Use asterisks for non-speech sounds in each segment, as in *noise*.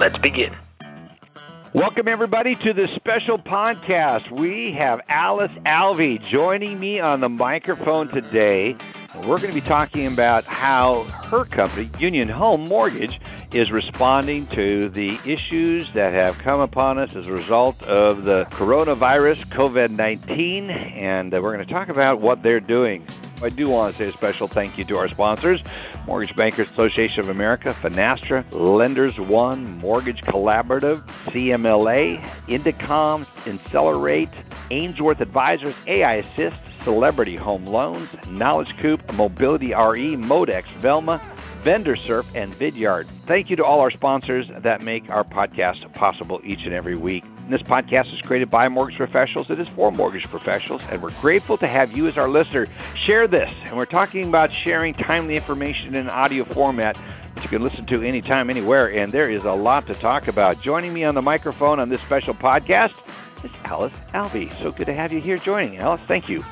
Let's begin. Welcome, everybody, to this special podcast. We have Alice Alvey joining me on the microphone today. We're going to be talking about how her company, Union Home Mortgage, is responding to the issues that have come upon us as a result of the coronavirus, COVID 19, and uh, we're going to talk about what they're doing. I do want to say a special thank you to our sponsors Mortgage Bankers Association of America, Finastra, Lenders One, Mortgage Collaborative, CMLA, Indecomm, Incelerate, Ainsworth Advisors, AI Assist, Celebrity Home Loans, Knowledge Coop, Mobility RE, Modex, Velma, VendorSurf, and Vidyard. Thank you to all our sponsors that make our podcast possible each and every week. This podcast is created by mortgage professionals. It is for mortgage professionals, and we're grateful to have you as our listener. Share this, and we're talking about sharing timely information in audio format that you can listen to anytime, anywhere, and there is a lot to talk about. Joining me on the microphone on this special podcast is Alice Alvey. So good to have you here joining, Alice. Thank you.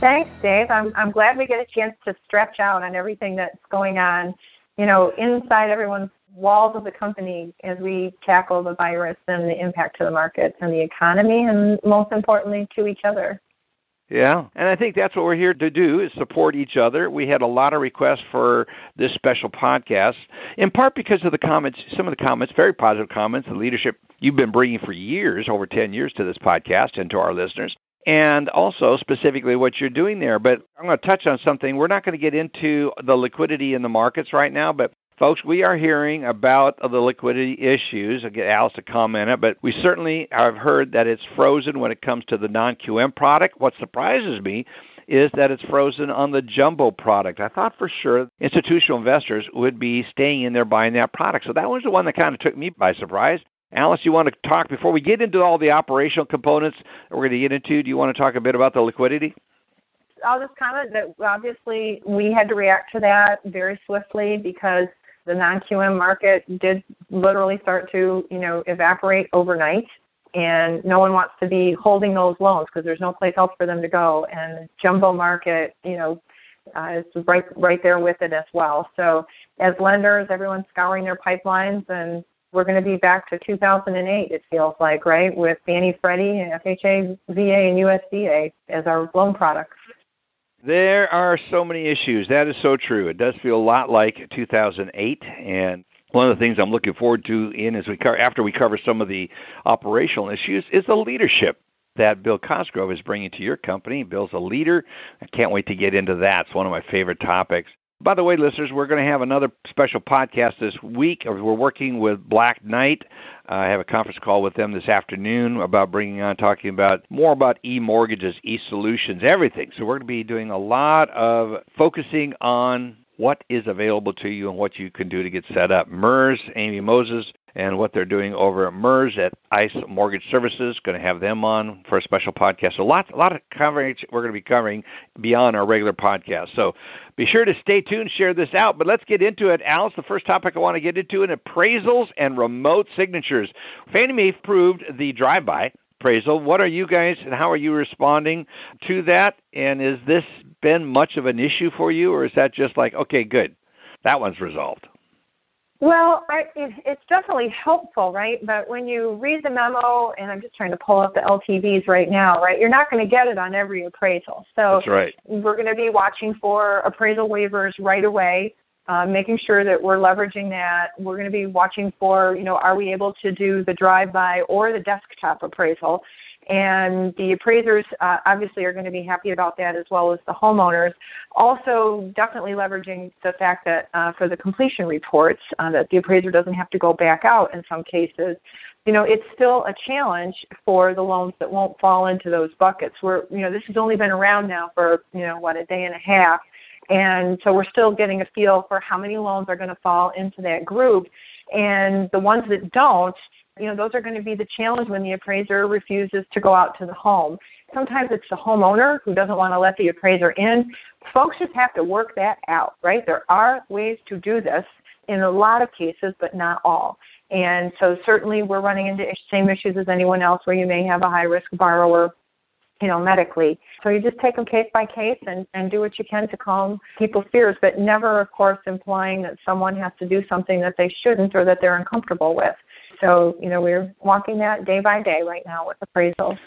Thanks, Dave. I'm I'm glad we get a chance to stretch out on everything that's going on, you know, inside everyone's walls of the company as we tackle the virus and the impact to the markets and the economy and most importantly to each other. Yeah, and I think that's what we're here to do is support each other. We had a lot of requests for this special podcast, in part because of the comments, some of the comments, very positive comments, the leadership you've been bringing for years, over 10 years to this podcast and to our listeners and also specifically what you're doing there. But I'm going to touch on something. We're not going to get into the liquidity in the markets right now, but folks, we are hearing about the liquidity issues. I'll get Alice to comment it, but we certainly have heard that it's frozen when it comes to the non QM product. What surprises me is that it's frozen on the jumbo product. I thought for sure institutional investors would be staying in there buying that product. So that was the one that kind of took me by surprise. Alice, you want to talk before we get into all the operational components that we're going to get into? Do you want to talk a bit about the liquidity? I'll just comment that obviously we had to react to that very swiftly because the non-QM market did literally start to, you know, evaporate overnight, and no one wants to be holding those loans because there's no place else for them to go. And jumbo market, you know, uh, is right right there with it as well. So as lenders, everyone's scouring their pipelines and we're going to be back to 2008, it feels like, right, with Fannie, Freddie, and FHA, VA, and USDA as our loan products. There are so many issues. That is so true. It does feel a lot like 2008, and one of the things I'm looking forward to in as we co- after we cover some of the operational issues is the leadership that Bill Cosgrove is bringing to your company. Bill's a leader. I can't wait to get into that. It's one of my favorite topics. By the way, listeners, we're going to have another special podcast this week. We're working with Black Knight. I have a conference call with them this afternoon about bringing on talking about more about e-mortgages, e-solutions, everything. So we're going to be doing a lot of focusing on what is available to you and what you can do to get set up. MERS, Amy Moses, and what they're doing over at MERS at ICE Mortgage Services. Going to have them on for a special podcast. So lots, a lot of coverage we're going to be covering beyond our regular podcast. So be sure to stay tuned, share this out. But let's get into it. Alice, the first topic I want to get into is appraisals and remote signatures. Fannie Mae approved the drive-by appraisal. What are you guys and how are you responding to that? And is this been much of an issue for you, or is that just like, okay, good, that one's resolved? Well, I, it, it's definitely helpful, right? But when you read the memo, and I'm just trying to pull up the LTVs right now, right? You're not going to get it on every appraisal. So That's right. we're going to be watching for appraisal waivers right away, uh, making sure that we're leveraging that. We're going to be watching for, you know, are we able to do the drive-by or the desktop appraisal? And the appraisers uh, obviously are going to be happy about that as well as the homeowners. Also, definitely leveraging the fact that uh, for the completion reports, uh, that the appraiser doesn't have to go back out in some cases. You know, it's still a challenge for the loans that won't fall into those buckets. We're, you know, this has only been around now for, you know, what, a day and a half. And so we're still getting a feel for how many loans are going to fall into that group. And the ones that don't, you know, those are going to be the challenge when the appraiser refuses to go out to the home. Sometimes it's the homeowner who doesn't want to let the appraiser in. Folks just have to work that out, right? There are ways to do this in a lot of cases, but not all. And so certainly we're running into the same issues as anyone else where you may have a high risk borrower, you know, medically. So you just take them case by case and, and do what you can to calm people's fears, but never, of course, implying that someone has to do something that they shouldn't or that they're uncomfortable with. So, you know, we're walking that day by day right now with appraisals.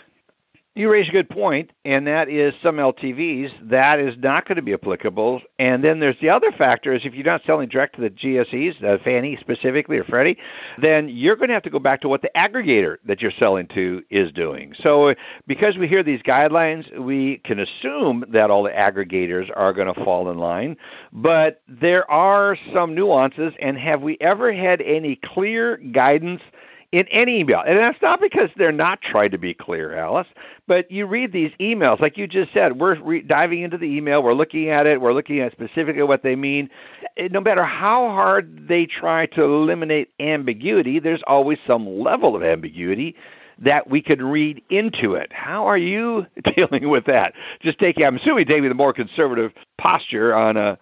You raise a good point, and that is some LTVs that is not going to be applicable. And then there's the other factor is if you're not selling direct to the GSEs, uh, Fannie specifically or Freddie, then you're going to have to go back to what the aggregator that you're selling to is doing. So because we hear these guidelines, we can assume that all the aggregators are going to fall in line, but there are some nuances. And have we ever had any clear guidance? in any email. And that's not because they're not trying to be clear, Alice, but you read these emails, like you just said, we're re- diving into the email, we're looking at it, we're looking at specifically what they mean. Eh, no matter how hard they try to eliminate ambiguity, there's always some level of ambiguity that we could read into it. How are you *laughs* dealing with that? Just taking, I'm assuming taking the more conservative posture on a,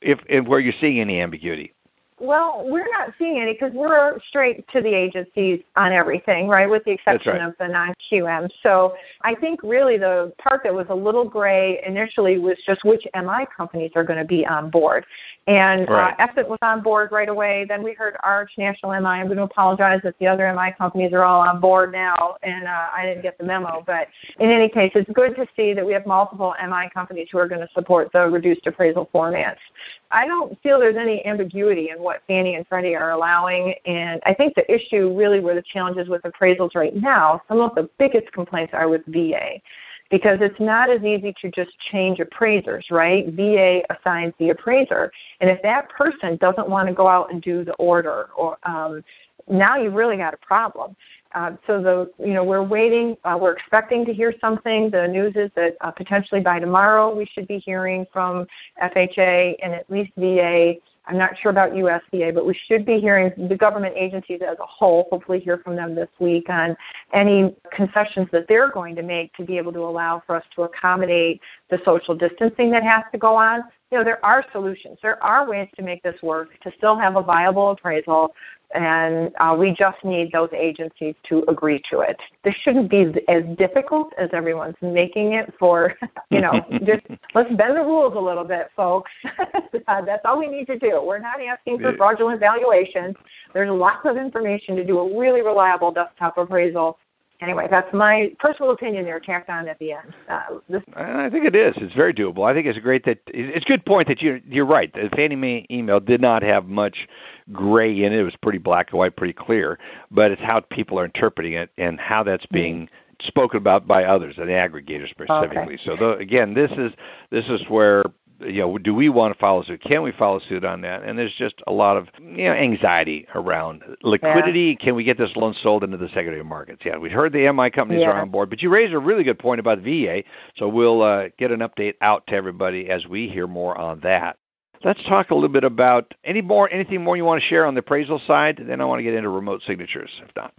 if, if where you're seeing any ambiguity. Well, we're not seeing any because we're straight to the agencies on everything, right? With the exception right. of the non-QM. So I think really the part that was a little gray initially was just which MI companies are going to be on board. And right. uh, Essent was on board right away. Then we heard Arch, National MI. I'm going to apologize that the other MI companies are all on board now, and uh, I didn't get the memo. But in any case, it's good to see that we have multiple MI companies who are going to support the reduced appraisal formats. I don't feel there's any ambiguity in what Fannie and Freddie are allowing, and I think the issue really where the challenges with appraisals right now, some of the biggest complaints are with VA because it's not as easy to just change appraisers, right? VA assigns the appraiser, and if that person doesn't want to go out and do the order, or um, now you've really got a problem. Uh, so the you know we're waiting. Uh, we're expecting to hear something. The news is that uh, potentially by tomorrow we should be hearing from FHA and at least VA I'm not sure about USDA, but we should be hearing the government agencies as a whole, hopefully hear from them this week on any concessions that they're going to make to be able to allow for us to accommodate the social distancing that has to go on. You know, there are solutions. There are ways to make this work to still have a viable appraisal and uh, we just need those agencies to agree to it. This shouldn't be as difficult as everyone's making it for, *laughs* you know, *laughs* just let's bend the rules a little bit, folks. *laughs* uh, that's all we need to do. We're not asking for fraudulent valuations. There's lots of information to do a really reliable desktop appraisal anyway, that's my personal opinion there tacked on at the end. Uh, this- I think it is. It's very doable. I think it's a great that it's a good point that you you're right. The Fannie Mae email did not have much gray in it. It was pretty black and white, pretty clear. But it's how people are interpreting it and how that's being spoken about by others, and the aggregators specifically. Okay. So the, again, this is this is where you know, do we want to follow suit? Can we follow suit on that? And there's just a lot of you know anxiety around liquidity. Yeah. Can we get this loan sold into the secondary markets? Yeah, we heard the MI companies yeah. are on board, but you raised a really good point about VA. So we'll uh, get an update out to everybody as we hear more on that. Let's talk a little bit about any more anything more you want to share on the appraisal side. Then I want to get into remote signatures, if not.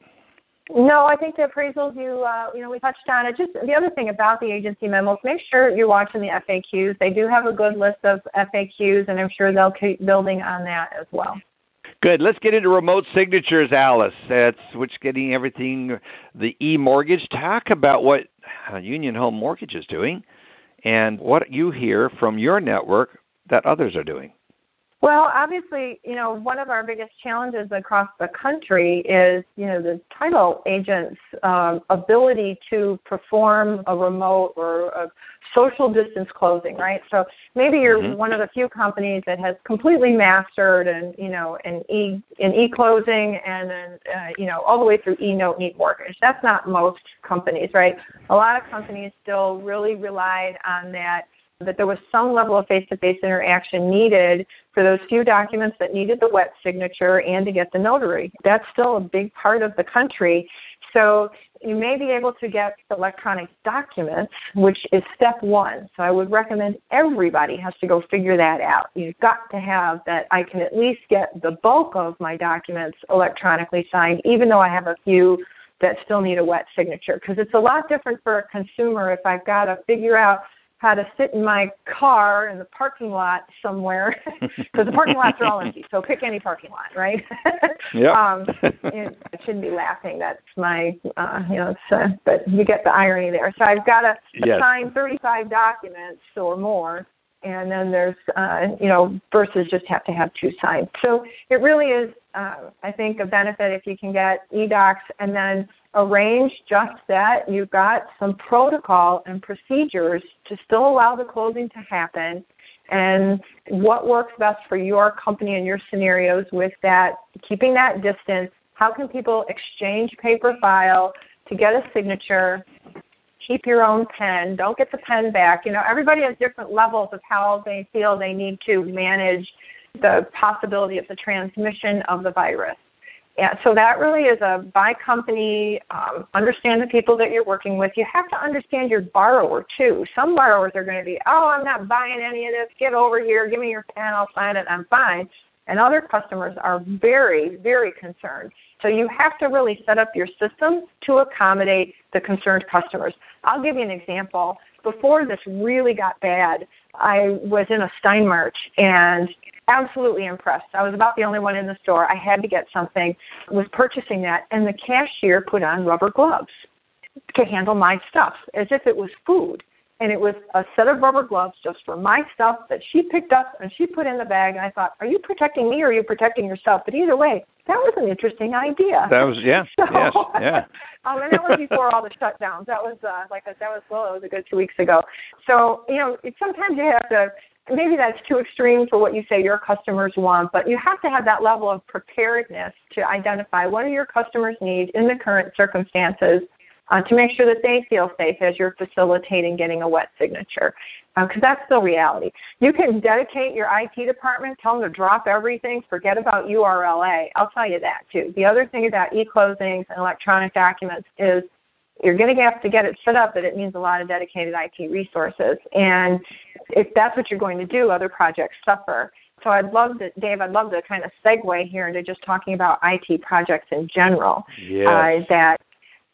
No, I think the appraisals you uh, you know we touched on it. Just the other thing about the agency memos, make sure you're watching the FAQs. They do have a good list of FAQs, and I'm sure they'll keep building on that as well. Good. Let's get into remote signatures, Alice. That's which getting everything the e-mortgage. Talk about what Union Home Mortgage is doing, and what you hear from your network that others are doing. Well, obviously, you know, one of our biggest challenges across the country is, you know, the title agent's um, ability to perform a remote or a social distance closing, right? So maybe you're mm-hmm. one of the few companies that has completely mastered and, you know, an e an e closing and then, uh, you know, all the way through e note, e mortgage. That's not most companies, right? A lot of companies still really relied on that that there was some level of face-to-face interaction needed for those few documents that needed the wet signature and to get the notary. That's still a big part of the country. So you may be able to get electronic documents, which is step one. So I would recommend everybody has to go figure that out. You've got to have that I can at least get the bulk of my documents electronically signed, even though I have a few that still need a wet signature. Because it's a lot different for a consumer if I've got to figure out how to sit in my car in the parking lot somewhere *laughs* because the parking lots are all empty. So pick any parking lot, right? *laughs* yeah. um, I shouldn't be laughing. That's my, uh, you know, it's, uh, but you get the irony there. So I've got to yes. sign 35 documents or more, and then there's, uh, you know, versus just have to have two signed. So it really is, uh, I think, a benefit if you can get e-docs and then arrange just that. You've got some protocol and procedures to still allow the closing to happen and what works best for your company and your scenarios with that, keeping that distance. How can people exchange paper file to get a signature? Keep your own pen. Don't get the pen back. You know, everybody has different levels of how they feel they need to manage the possibility of the transmission of the virus. Yeah, so that really is a by company, um, understand the people that you're working with. You have to understand your borrower too. Some borrowers are going to be, oh, I'm not buying any of this. Get over here. Give me your pen. I'll sign it. I'm fine. And other customers are very, very concerned. So you have to really set up your system to accommodate the concerned customers. I'll give you an example. Before this really got bad, I was in a Stein Mart and absolutely impressed. I was about the only one in the store. I had to get something, was purchasing that, and the cashier put on rubber gloves to handle my stuff as if it was food. And it was a set of rubber gloves just for my stuff that she picked up and she put in the bag. And I thought, are you protecting me or are you protecting yourself? But either way, that was an interesting idea. That was yeah, *laughs* so, yes, yeah. *laughs* um, and that was before all the shutdowns. That was uh, like that was well, that was a good two weeks ago. So you know, it, sometimes you have to maybe that's too extreme for what you say your customers want, but you have to have that level of preparedness to identify what do your customers need in the current circumstances uh, to make sure that they feel safe as you're facilitating getting a wet signature. Because uh, that's the reality. You can dedicate your IT department, tell them to drop everything, forget about URLA. I'll tell you that too. The other thing about e-closings and electronic documents is you're going to have to get it set up, but it means a lot of dedicated IT resources. And if that's what you're going to do, other projects suffer. So I'd love to, Dave, I'd love to kind of segue here into just talking about IT projects in general. Yes. Uh, that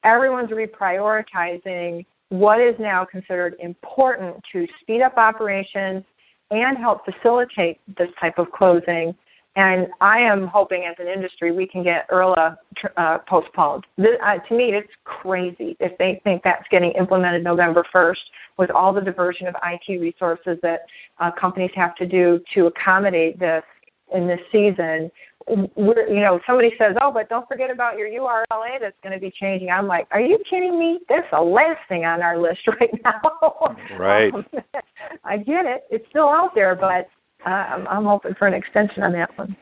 everyone's reprioritizing what is now considered important to speed up operations and help facilitate this type of closing and I am hoping as an industry we can get URLA uh, postponed. This, uh, to me, it's crazy if they think that's getting implemented November 1st with all the diversion of IT resources that uh, companies have to do to accommodate this in this season. We're, you know, somebody says, "Oh, but don't forget about your URLA that's going to be changing." I'm like, "Are you kidding me? That's the last thing on our list *laughs* right now." Right. um, *laughs* I get it; it's still out there, but I'm, I'm hoping for an extension on that one.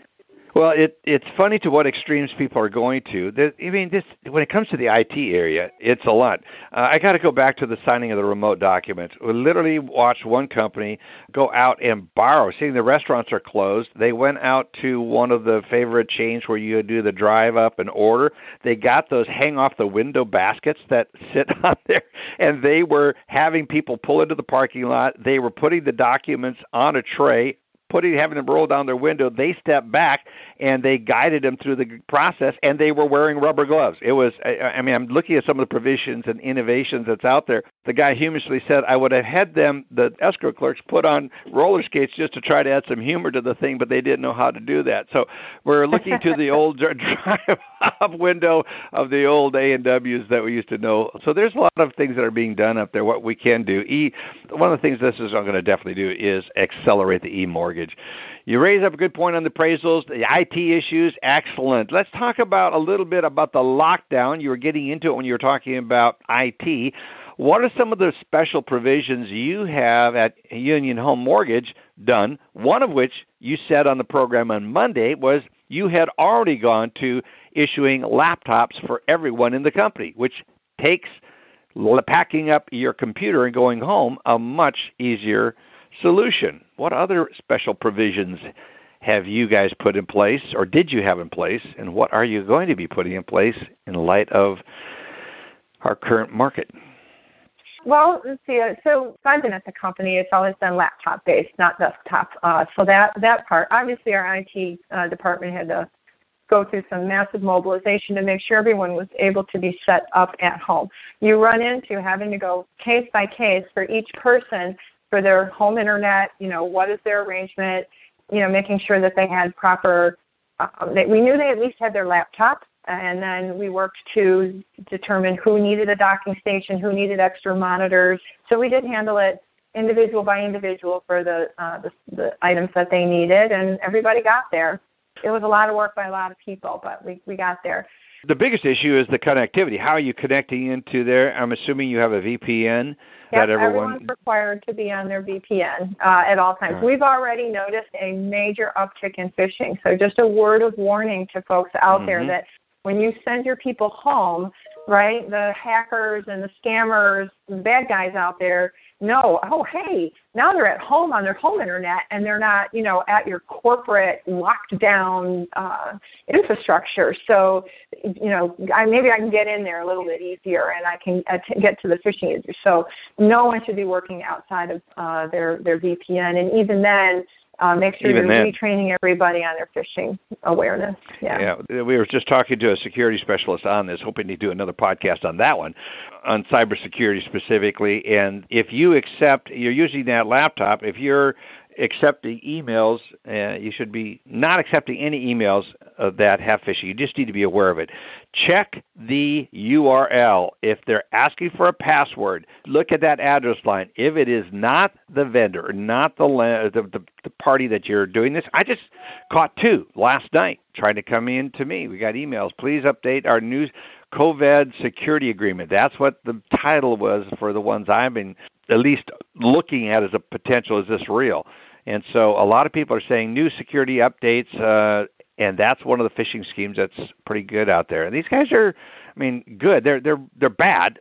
Well, it it's funny to what extremes people are going to. The, I mean, this when it comes to the IT area, it's a lot. Uh, I got to go back to the signing of the remote documents. We literally watched one company go out and borrow. Seeing the restaurants are closed, they went out to one of the favorite chains where you do the drive up and order. They got those hang off the window baskets that *laughs* sit on there, and they were having people pull into the parking lot. They were putting the documents on a tray putting having them roll down their window, they stepped back and they guided them through the process, and they were wearing rubber gloves. It was, I, I mean, I'm looking at some of the provisions and innovations that's out there. The guy humorously said, I would have had them, the escrow clerks, put on roller skates just to try to add some humor to the thing, but they didn't know how to do that. So we're looking to the *laughs* old *laughs* drive-up window of the old A and W's that we used to know. So there's a lot of things that are being done up there. What we can do, e, one of the things this is I'm going to definitely do is accelerate the e-mortgage. You raise up a good point on the appraisals, the IT issues, excellent. Let's talk about a little bit about the lockdown. You were getting into it when you were talking about IT. What are some of the special provisions you have at Union Home Mortgage done? One of which you said on the program on Monday was you had already gone to issuing laptops for everyone in the company, which takes packing up your computer and going home a much easier solution. What other special provisions have you guys put in place, or did you have in place, and what are you going to be putting in place in light of our current market? Well, let's see. Uh, so been at the company. It's always been laptop based, not desktop. Uh, so that that part, obviously, our IT uh, department had to go through some massive mobilization to make sure everyone was able to be set up at home. You run into having to go case by case for each person for their home internet. You know, what is their arrangement? You know, making sure that they had proper. Uh, that we knew they at least had their laptop and then we worked to determine who needed a docking station, who needed extra monitors. So we did handle it individual by individual for the, uh, the, the items that they needed, and everybody got there. It was a lot of work by a lot of people, but we, we got there. The biggest issue is the connectivity. How are you connecting into there? I'm assuming you have a VPN yep, that everyone. Everyone's required to be on their VPN uh, at all times. Right. We've already noticed a major uptick in phishing. So just a word of warning to folks out mm-hmm. there that when you send your people home, right, the hackers and the scammers, the bad guys out there know, oh, hey, now they're at home on their home internet and they're not, you know, at your corporate locked down uh, infrastructure. So, you know, I, maybe I can get in there a little bit easier and I can get to the phishing user. So, no one should be working outside of uh, their their VPN, and even then, uh, make sure Even you're then. retraining everybody on their phishing awareness. Yeah. yeah. We were just talking to a security specialist on this, hoping to do another podcast on that one, on cybersecurity specifically. And if you accept, you're using that laptop, if you're accepting emails, uh, you should be not accepting any emails that have phishing. You just need to be aware of it. Check the URL. If they're asking for a password, look at that address line. If it is not the vendor, not the, the, the, the party that you're doing this, I just caught two last night trying to come in to me. We got emails. Please update our news. COVID security agreement. That's what the title was for the ones I've been at least looking at as a potential. Is this real? And so a lot of people are saying new security updates, uh, and that's one of the phishing schemes that's pretty good out there. And these guys are, I mean, good. They're they're they're bad,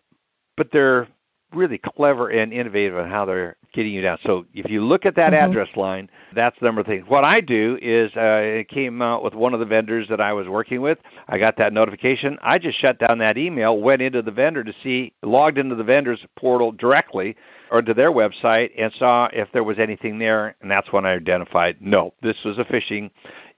but they're really clever and innovative on how they're getting you down. So if you look at that mm-hmm. address line, that's the number of things. What I do is uh, it came out with one of the vendors that I was working with. I got that notification. I just shut down that email, went into the vendor to see, logged into the vendor's portal directly or to their website and saw if there was anything there, and that's when I identified no, this was a phishing.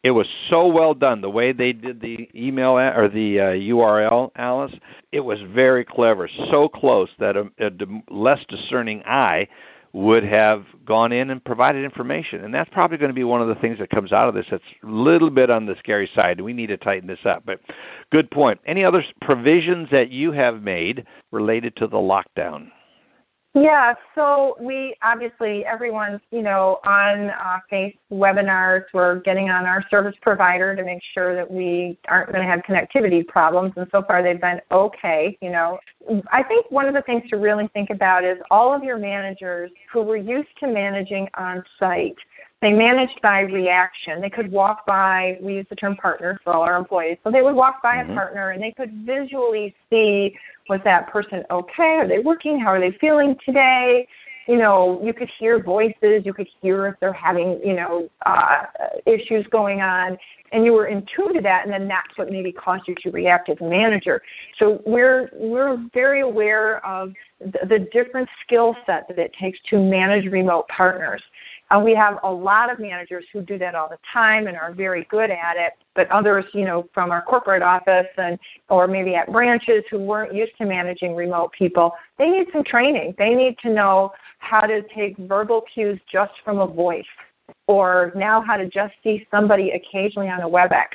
It was so well done the way they did the email or the uh, URL, Alice. It was very clever, so close that a, a less discerning eye would have gone in and provided information. And that's probably going to be one of the things that comes out of this that's a little bit on the scary side. We need to tighten this up. But good point. Any other provisions that you have made related to the lockdown? Yeah, so we obviously everyone's you know on uh, face webinars. We're getting on our service provider to make sure that we aren't going to have connectivity problems, and so far they've been okay. You know, I think one of the things to really think about is all of your managers who were used to managing on site. They managed by reaction. They could walk by, we use the term partner for all our employees. So they would walk by mm-hmm. a partner and they could visually see was that person okay? Are they working? How are they feeling today? You know, you could hear voices, you could hear if they're having, you know, uh, issues going on, and you were in tune to that, and then that's what maybe caused you to react as a manager. So we're we're very aware of the, the different skill set that it takes to manage remote partners. We have a lot of managers who do that all the time and are very good at it, but others, you know, from our corporate office and or maybe at branches who weren't used to managing remote people, they need some training. They need to know how to take verbal cues just from a voice or now how to just see somebody occasionally on a WebEx.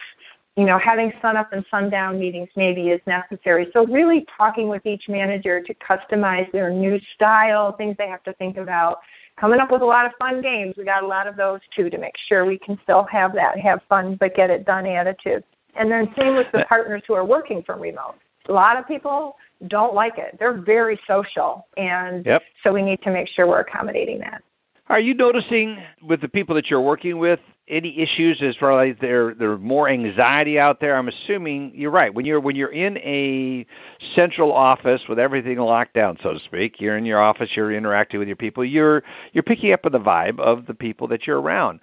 You know, having sun up and sundown meetings maybe is necessary. So really talking with each manager to customize their new style, things they have to think about coming up with a lot of fun games. We got a lot of those too to make sure we can still have that have fun but get it done attitude. And then same with the partners who are working from remote. A lot of people don't like it. They're very social, and yep. so we need to make sure we're accommodating that. Are you noticing with the people that you're working with any issues as far as there there's more anxiety out there? I'm assuming you're right. When you're when you're in a central office with everything locked down, so to speak, you're in your office, you're interacting with your people, you're you're picking up on the vibe of the people that you're around.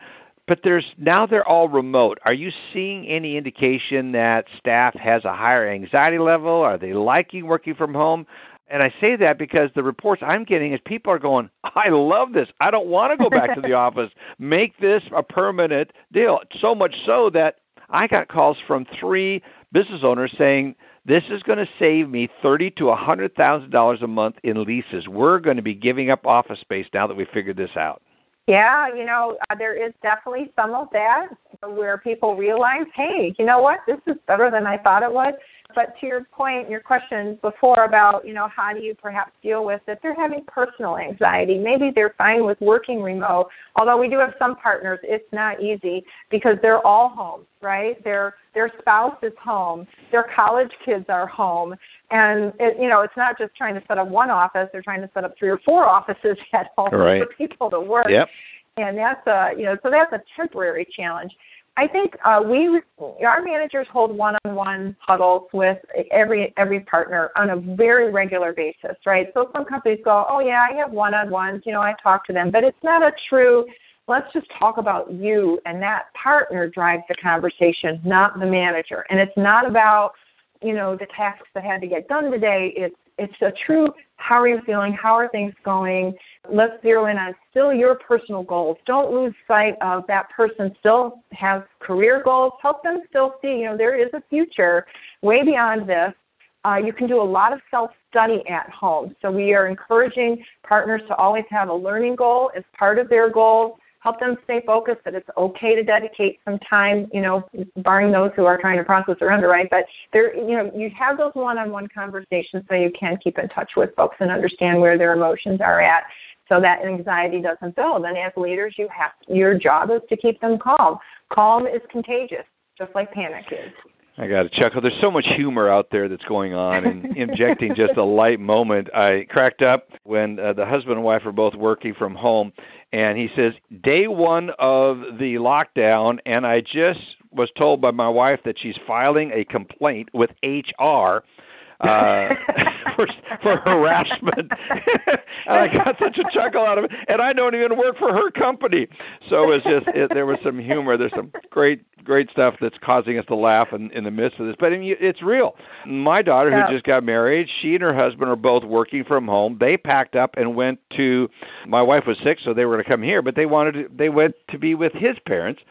but there's now they're all remote. Are you seeing any indication that staff has a higher anxiety level? Are they liking working from home? And I say that because the reports I'm getting is people are going, I love this. I don't want to go back to the *laughs* office. Make this a permanent deal. So much so that I got calls from three business owners saying this is going to save me thirty to a hundred thousand dollars a month in leases. We're going to be giving up office space now that we figured this out. Yeah, you know, uh, there is definitely some of that where people realize, hey, you know what, this is better than I thought it was. But to your point, your question before about, you know, how do you perhaps deal with it? They're having personal anxiety. Maybe they're fine with working remote, although we do have some partners, it's not easy because they're all home, right? Their their spouse is home, their college kids are home, and it, you know, it's not just trying to set up one office; they're trying to set up three or four offices *laughs* at home right. for people to work. Yep. And that's a, you know, so that's a temporary challenge. I think uh, we our managers hold one-on-one huddles with every every partner on a very regular basis, right? So some companies go, oh yeah, I have one-on-ones, you know, I talk to them, but it's not a true. Let's just talk about you, and that partner drives the conversation, not the manager. And it's not about you know the tasks that had to get done today. It's it's a true how are you feeling? How are things going? Let's zero in on still your personal goals. Don't lose sight of that person still has career goals. Help them still see, you know, there is a future way beyond this. Uh, you can do a lot of self study at home. So we are encouraging partners to always have a learning goal as part of their goals help them stay focused that it's okay to dedicate some time, you know, barring those who are trying to process their underwrite. But there, you know, you have those one-on-one conversations so you can keep in touch with folks and understand where their emotions are at so that anxiety doesn't build. And as leaders, you have your job is to keep them calm. Calm is contagious, just like panic is. I got to chuckle. There's so much humor out there that's going on, and *laughs* injecting just a light moment. I cracked up when uh, the husband and wife are both working from home, and he says, "Day one of the lockdown, and I just was told by my wife that she's filing a complaint with HR." Uh, *laughs* for for harassment. *laughs* and I got such a chuckle out of it. And I don't even work for her company, so it's just it, there was some humor. There's some great great stuff that's causing us to laugh in, in the midst of this. But I mean, it's real. My daughter, yeah. who just got married, she and her husband are both working from home. They packed up and went to. My wife was sick, so they were going to come here, but they wanted to, they went to be with his parents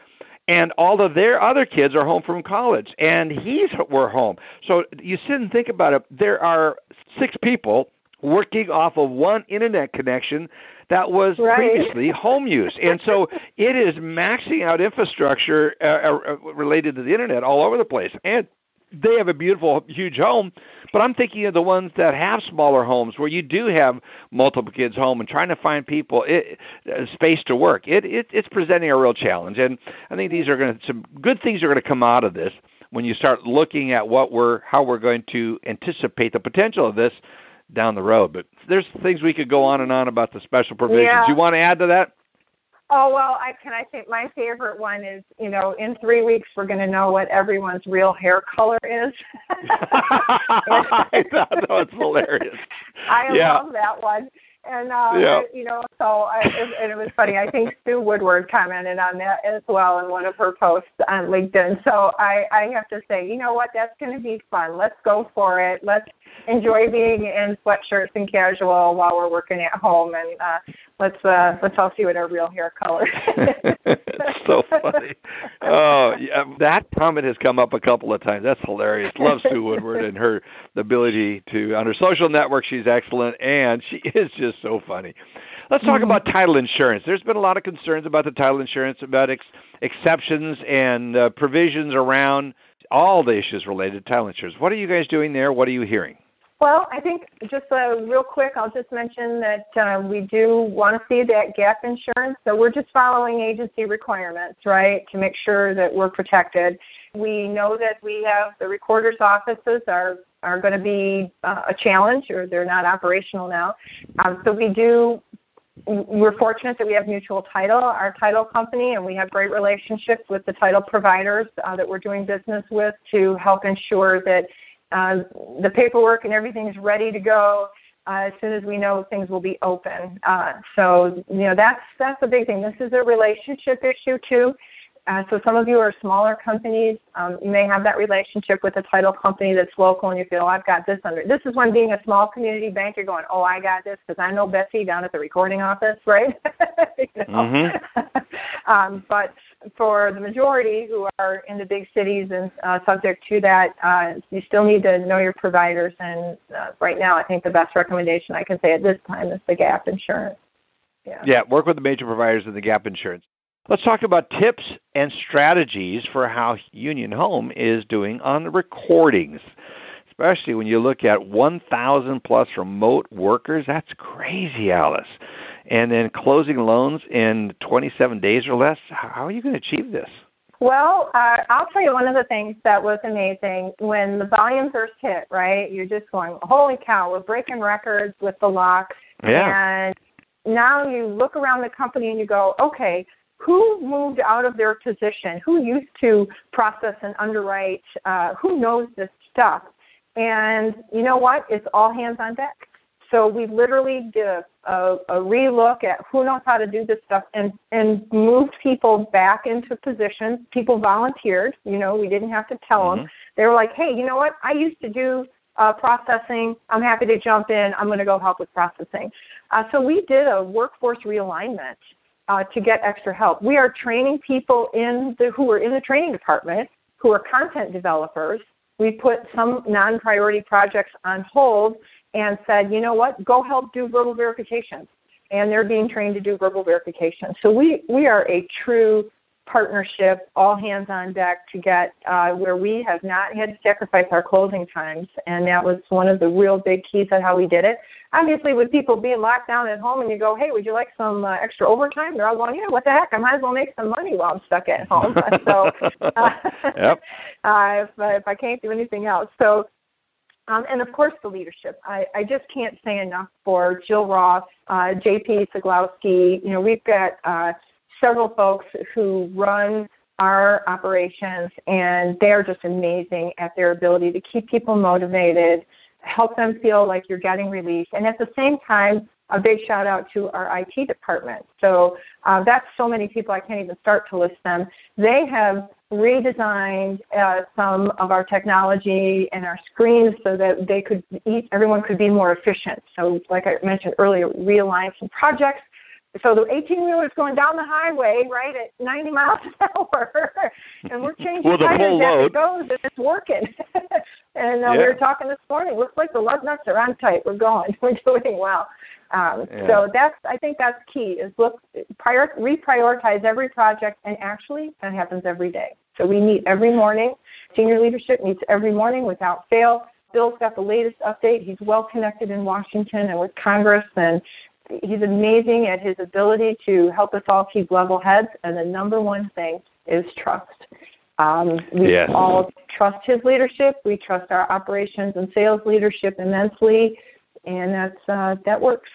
and all of their other kids are home from college and he's were home so you sit and think about it there are six people working off of one internet connection that was right. previously home use. And so *laughs* it is maxing out infrastructure uh, uh, related to the internet all over the place. And they have a beautiful, huge home, but I'm thinking of the ones that have smaller homes where you do have multiple kids home and trying to find people it, uh, space to work. It, it it's presenting a real challenge, and I think these are going to some good things are going to come out of this when you start looking at what we're how we're going to anticipate the potential of this down the road. But there's things we could go on and on about the special provisions. Yeah. You want to add to that? Oh well, I can I think my favorite one is you know in three weeks we're going to know what everyone's real hair color is. *laughs* I thought that was hilarious. *laughs* I yeah. love that one. And uh, yeah. you know, so I, it, and it was funny. I think Sue Woodward commented on that as well in one of her posts on LinkedIn. So I, I have to say, you know what? That's going to be fun. Let's go for it. Let's enjoy being in sweatshirts and casual while we're working at home, and uh, let's uh, let's all see what our real hair color. it's *laughs* so funny. Oh, yeah, that comment has come up a couple of times. That's hilarious. Love Sue Woodward and her ability to on her social network. She's excellent, and she *laughs* is just so funny. Let's talk mm-hmm. about title insurance. There's been a lot of concerns about the title insurance, about ex- exceptions and uh, provisions around all the issues related to title insurance. What are you guys doing there? What are you hearing? Well, I think just uh, real quick, I'll just mention that uh, we do want to see that gap insurance. So we're just following agency requirements, right, to make sure that we're protected. We know that we have the recorder's offices are are going to be uh, a challenge, or they're not operational now. Um, so we do. We're fortunate that we have Mutual Title, our title company, and we have great relationships with the title providers uh, that we're doing business with to help ensure that uh, the paperwork and everything is ready to go. uh, as soon as we know things will be open. Uh, so you know that's that's the big thing. This is a relationship issue too. Uh, so some of you are smaller companies. Um, you may have that relationship with a title company that's local, and you feel, oh, I've got this under. This is when being a small community bank, you're going, oh, I got this because I know Betsy down at the recording office, right? *laughs* you know? mm-hmm. *laughs* um, but for the majority who are in the big cities and uh, subject to that, uh, you still need to know your providers. And uh, right now, I think the best recommendation I can say at this time is the gap insurance. Yeah. yeah, work with the major providers and the gap insurance. Let's talk about tips and strategies for how Union Home is doing on the recordings, especially when you look at 1,000 plus remote workers. That's crazy, Alice. And then closing loans in 27 days or less. How are you going to achieve this? Well, uh, I'll tell you one of the things that was amazing when the volume first hit, right? You're just going, holy cow, we're breaking records with the locks. Yeah. And now you look around the company and you go, okay, who moved out of their position, who used to process and underwrite, uh, who knows this stuff. And you know what? It's all hands on deck. So we literally did a, a, a relook at who knows how to do this stuff and, and moved people back into positions. People volunteered. You know, we didn't have to tell mm-hmm. them. They were like, hey, you know what? I used to do uh, processing. I'm happy to jump in. I'm going to go help with processing. Uh, so we did a workforce realignment uh, to get extra help. We are training people in the, who are in the training department who are content developers. We put some non-priority projects on hold and said, you know what, go help do verbal verifications. And they're being trained to do verbal verification. So we, we are a true partnership, all hands on deck to get uh, where we have not had to sacrifice our closing times. And that was one of the real big keys on how we did it obviously with people being locked down at home and you go, hey, would you like some uh, extra overtime? They're all going, yeah, what the heck? I might as well make some money while I'm stuck at home. *laughs* so, *laughs* uh, yep. *laughs* uh, if, uh, if I can't do anything else. So, um, and of course the leadership. I, I just can't say enough for Jill Ross, uh, JP Siglowski. You know, we've got uh, several folks who run our operations and they're just amazing at their ability to keep people motivated help them feel like you're getting relief. And at the same time, a big shout out to our IT department. So uh, that's so many people I can't even start to list them. They have redesigned uh, some of our technology and our screens so that they could eat, everyone could be more efficient. So like I mentioned earlier, realign some projects so the 18 wheeler is going down the highway right at 90 miles an hour, *laughs* and we're changing well, tires as it goes, and it's working. *laughs* and uh, yeah. we were talking this morning. Looks like the lug nuts are on tight. We're going. *laughs* We're doing well. Um, yeah. So that's I think that's key. Is look prior reprioritize every project, and actually that happens every day. So we meet every morning. Senior leadership meets every morning without fail. Bill's got the latest update. He's well connected in Washington and with Congress, and he's amazing at his ability to help us all keep level heads. And the number one thing is trust. Um, we yes. all trust his leadership. We trust our operations and sales leadership immensely, and that's uh, that works.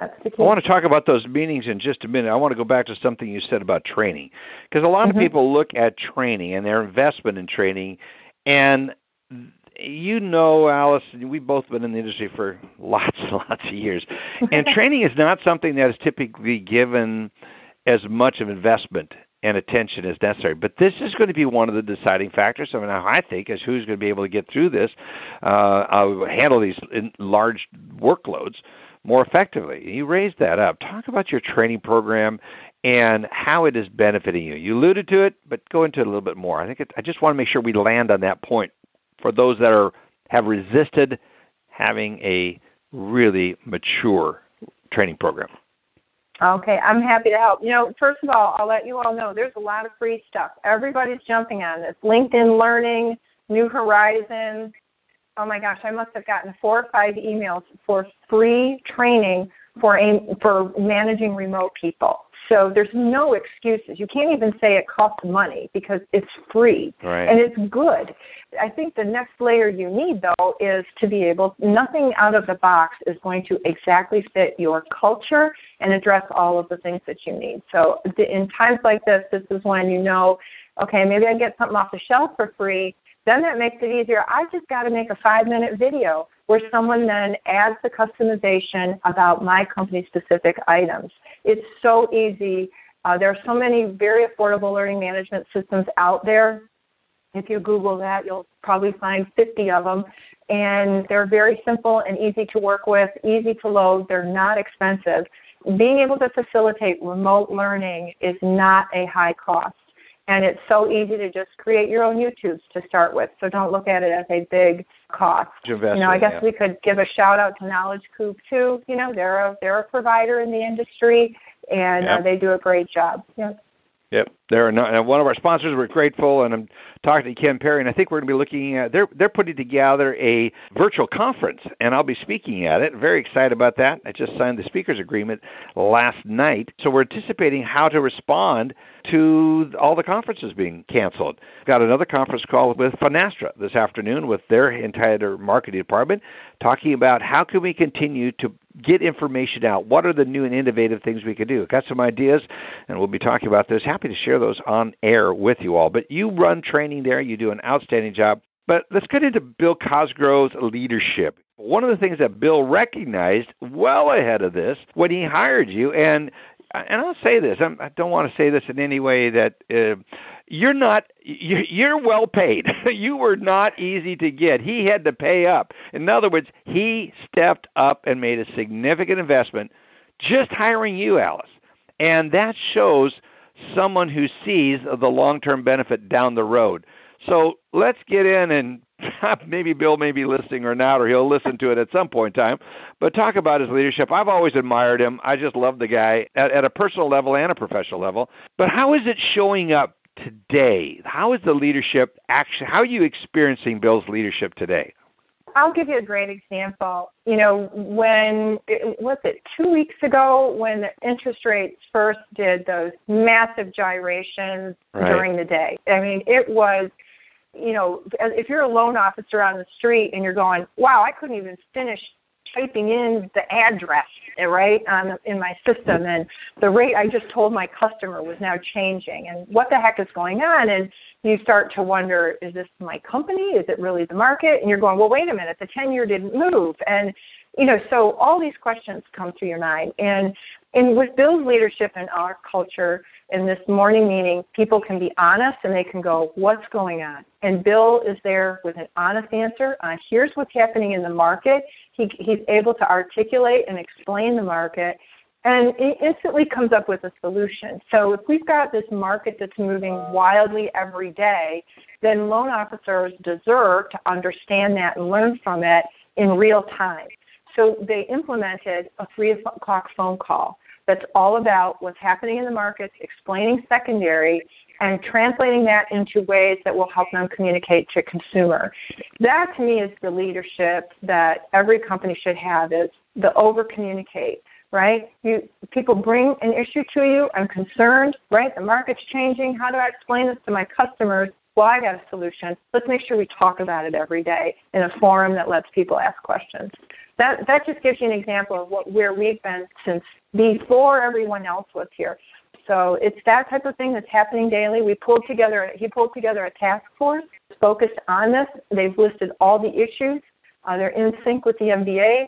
That's the key. I want to talk about those meetings in just a minute. I want to go back to something you said about training, because a lot mm-hmm. of people look at training and their investment in training, and you know, Alice, we've both been in the industry for *laughs* lots and lots of years, and *laughs* training is not something that is typically given as much of investment and attention as necessary. But this is going to be one of the deciding factors. I mean, I think is who's going to be able to get through this, uh, uh, handle these large workloads more effectively. You raised that up. Talk about your training program and how it is benefiting you. You alluded to it, but go into it a little bit more. I think it, I just want to make sure we land on that point for those that are have resisted having a really mature training program? Okay, I'm happy to help. You know, first of all, I'll let you all know there's a lot of free stuff. Everybody's jumping on this. LinkedIn Learning, New Horizons. Oh my gosh, I must have gotten four or five emails for free training for for managing remote people. So there's no excuses. You can't even say it costs money because it's free right. and it's good. I think the next layer you need though is to be able nothing out of the box is going to exactly fit your culture and address all of the things that you need. So in times like this, this is when you know, okay, maybe I get something off the shelf for free, then that makes it easier. I just got to make a five minute video where someone then adds the customization about my company specific items. It's so easy. Uh, there are so many very affordable learning management systems out there. If you Google that, you'll probably find 50 of them. And they're very simple and easy to work with, easy to load. They're not expensive. Being able to facilitate remote learning is not a high cost. And it's so easy to just create your own YouTubes to start with. So don't look at it as a big cost. You know, I guess yeah. we could give a shout out to Knowledge Coop too. You know, they're a they're a provider in the industry and Yep. uh, they do a great job. Yep. Yep, they're not, one of our sponsors. We're grateful, and I'm talking to Ken Perry, and I think we're going to be looking at. They're they're putting together a virtual conference, and I'll be speaking at it. Very excited about that. I just signed the speakers agreement last night, so we're anticipating how to respond to all the conferences being canceled. Got another conference call with Finastra this afternoon with their entire marketing department, talking about how can we continue to get information out. What are the new and innovative things we can do? Got some ideas, and we'll be talking about this. Happy to share those on air with you all. But you run training there. You do an outstanding job. But let's get into Bill Cosgrove's leadership. One of the things that Bill recognized well ahead of this when he hired you, and and I'll say this, I'm, I don't want to say this in any way that uh, you're not you're, well paid. *laughs* you were not easy to get. He had to pay up. In other words, he stepped up and made a significant investment just hiring you, Alice, and that shows someone who sees the long-term benefit down the road. So let's get in and *laughs* maybe Bill may be listening or not, or he'll listen to it at some point in time. But talk about his leadership. I've always admired him. I just love the guy at, at a personal level and a professional level. But how is it showing up today? How is the leadership actually? How are you experiencing Bill's leadership today? I'll give you a great example. You know, when was it two weeks ago when the interest rates first did those massive gyrations Right. during the day? I mean, it was, you know, if you're a loan officer on the street and you're going, "Wow, I couldn't even finish typing in the address right in my system, and the rate I just told my customer was now changing, and what the heck is going on?" and you start to wonder, is this my company? Is it really the market? And you're going, well, wait a minute, the 10 year didn't move. And, you know, so all these questions come through your mind. And, and with Bill's leadership and our culture in this morning meeting, people can be honest and they can go, what's going on? And Bill is there with an honest answer on here's what's happening in the market. He, he's able to articulate and explain the market and it instantly comes up with a solution. So if we've got this market that's moving wildly every day, then loan officers deserve to understand that and learn from it in real time. So they implemented a three o'clock phone call that's all about what's happening in the markets, explaining secondary, and translating that into ways that will help them communicate to consumer. That to me is the leadership that every company should have is the over communicate right? You people bring an issue to you. I'm concerned, right? The market's changing. How do I explain this to my customers? Well, I got a solution. Let's make sure we talk about it every day in a forum that lets people ask questions. That that just gives you an example of what where we've been since before everyone else was here. So it's that type of thing that's happening daily. We pulled together. He pulled together a task force focused on this. They've listed all the issues. Uh, they're in sync with the MBA.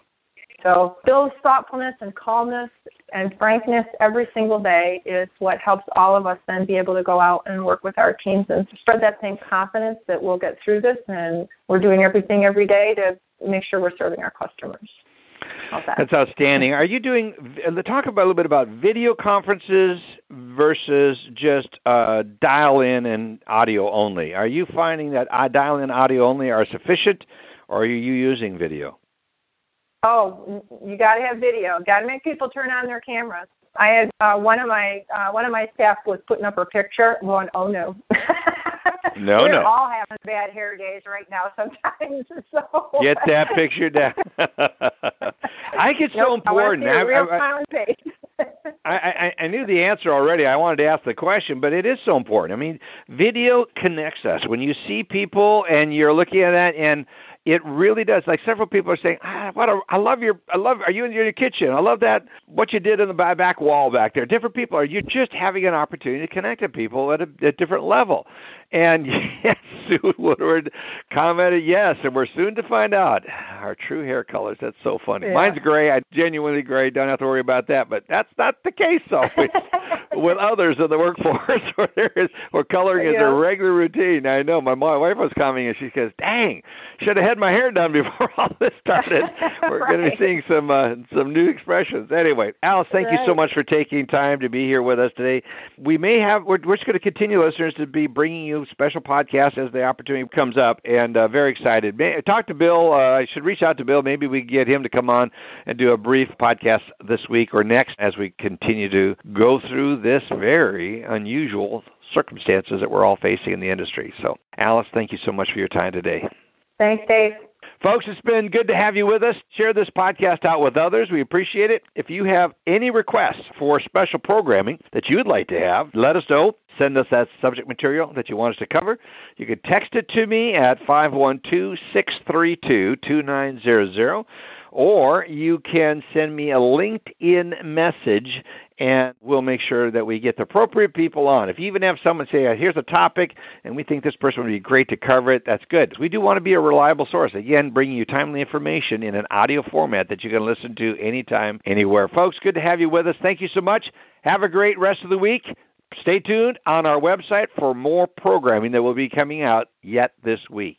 So Bill's thoughtfulness and calmness and frankness every single day is what helps all of us then be able to go out and work with our teams and spread that same confidence that we'll get through this and we're doing everything every day to make sure we're serving our customers. That? That's outstanding. Are you doing? uh, Talk about a little bit about video conferences versus just uh, dial in and audio only. Are you finding that uh, dial in audio only are sufficient, or are you using video? Oh, you got to have video. Got to make people turn on their cameras. I had uh, one of my uh, one of my staff was putting up her picture, going, "Oh no." *laughs* No, We're no. all having bad hair days right now. Sometimes, *laughs* so Get that picture down. *laughs* I think it's so Nope, I important. I- I- face. *laughs* I, I, I knew the answer already. I wanted to ask the question, but it is so important. I mean, video connects us. When you see people and you're looking at that, and it really does. Like several people are saying, ah, what a, I love your, I love, are you in your kitchen? I love that, what you did in the back wall back there. Different people are, you're just having an opportunity to connect to people at a, a different level. And *laughs* yes, Sue Woodward commented yes, and we're soon to find out our true hair colors. That's so funny. Yeah. Mine's gray. I genuinely gray. Don't have to worry about that. But that's not the case always *laughs* with others in the workforce *laughs* where there is where coloring is Yeah. a regular routine. I know my my wife was commenting and she goes, "Dang, should have had my hair done *laughs* before all this started." We're going to be seeing some uh, some new expressions. Anyway, Alice, thank you so much for taking time to be here with us today. We may have we're, we're just going to continue, listeners, to be bringing you special podcasts as the opportunity comes up, and uh, very excited. May, talk to Bill. Uh, I should reach out to Bill. Maybe we can get him to come on and do a brief podcast this week or next as we continue to go through this very unusual circumstances that we're all facing in the industry. So, Alice, thank you so much for your time today. Thanks, Dave. Folks, it's been good to have you with us. Share this podcast out with others. We appreciate it. If you have any requests for special programming that you would like to have, let us know. Send us that subject material that you want us to cover. You can text it to me at 512 632 2900, or you can send me a LinkedIn message and we'll make sure that we get the appropriate people on. If you even have someone say, "Uh, here's a topic, and we think this person would be great to cover it, that's good. We do want to be a reliable source. Again, bringing you timely information in an audio format that you can listen to anytime, anywhere. Folks, good to have you with us. Thank you so much. Have a great rest of the week. Stay tuned on our website for more programming that will be coming out yet this week.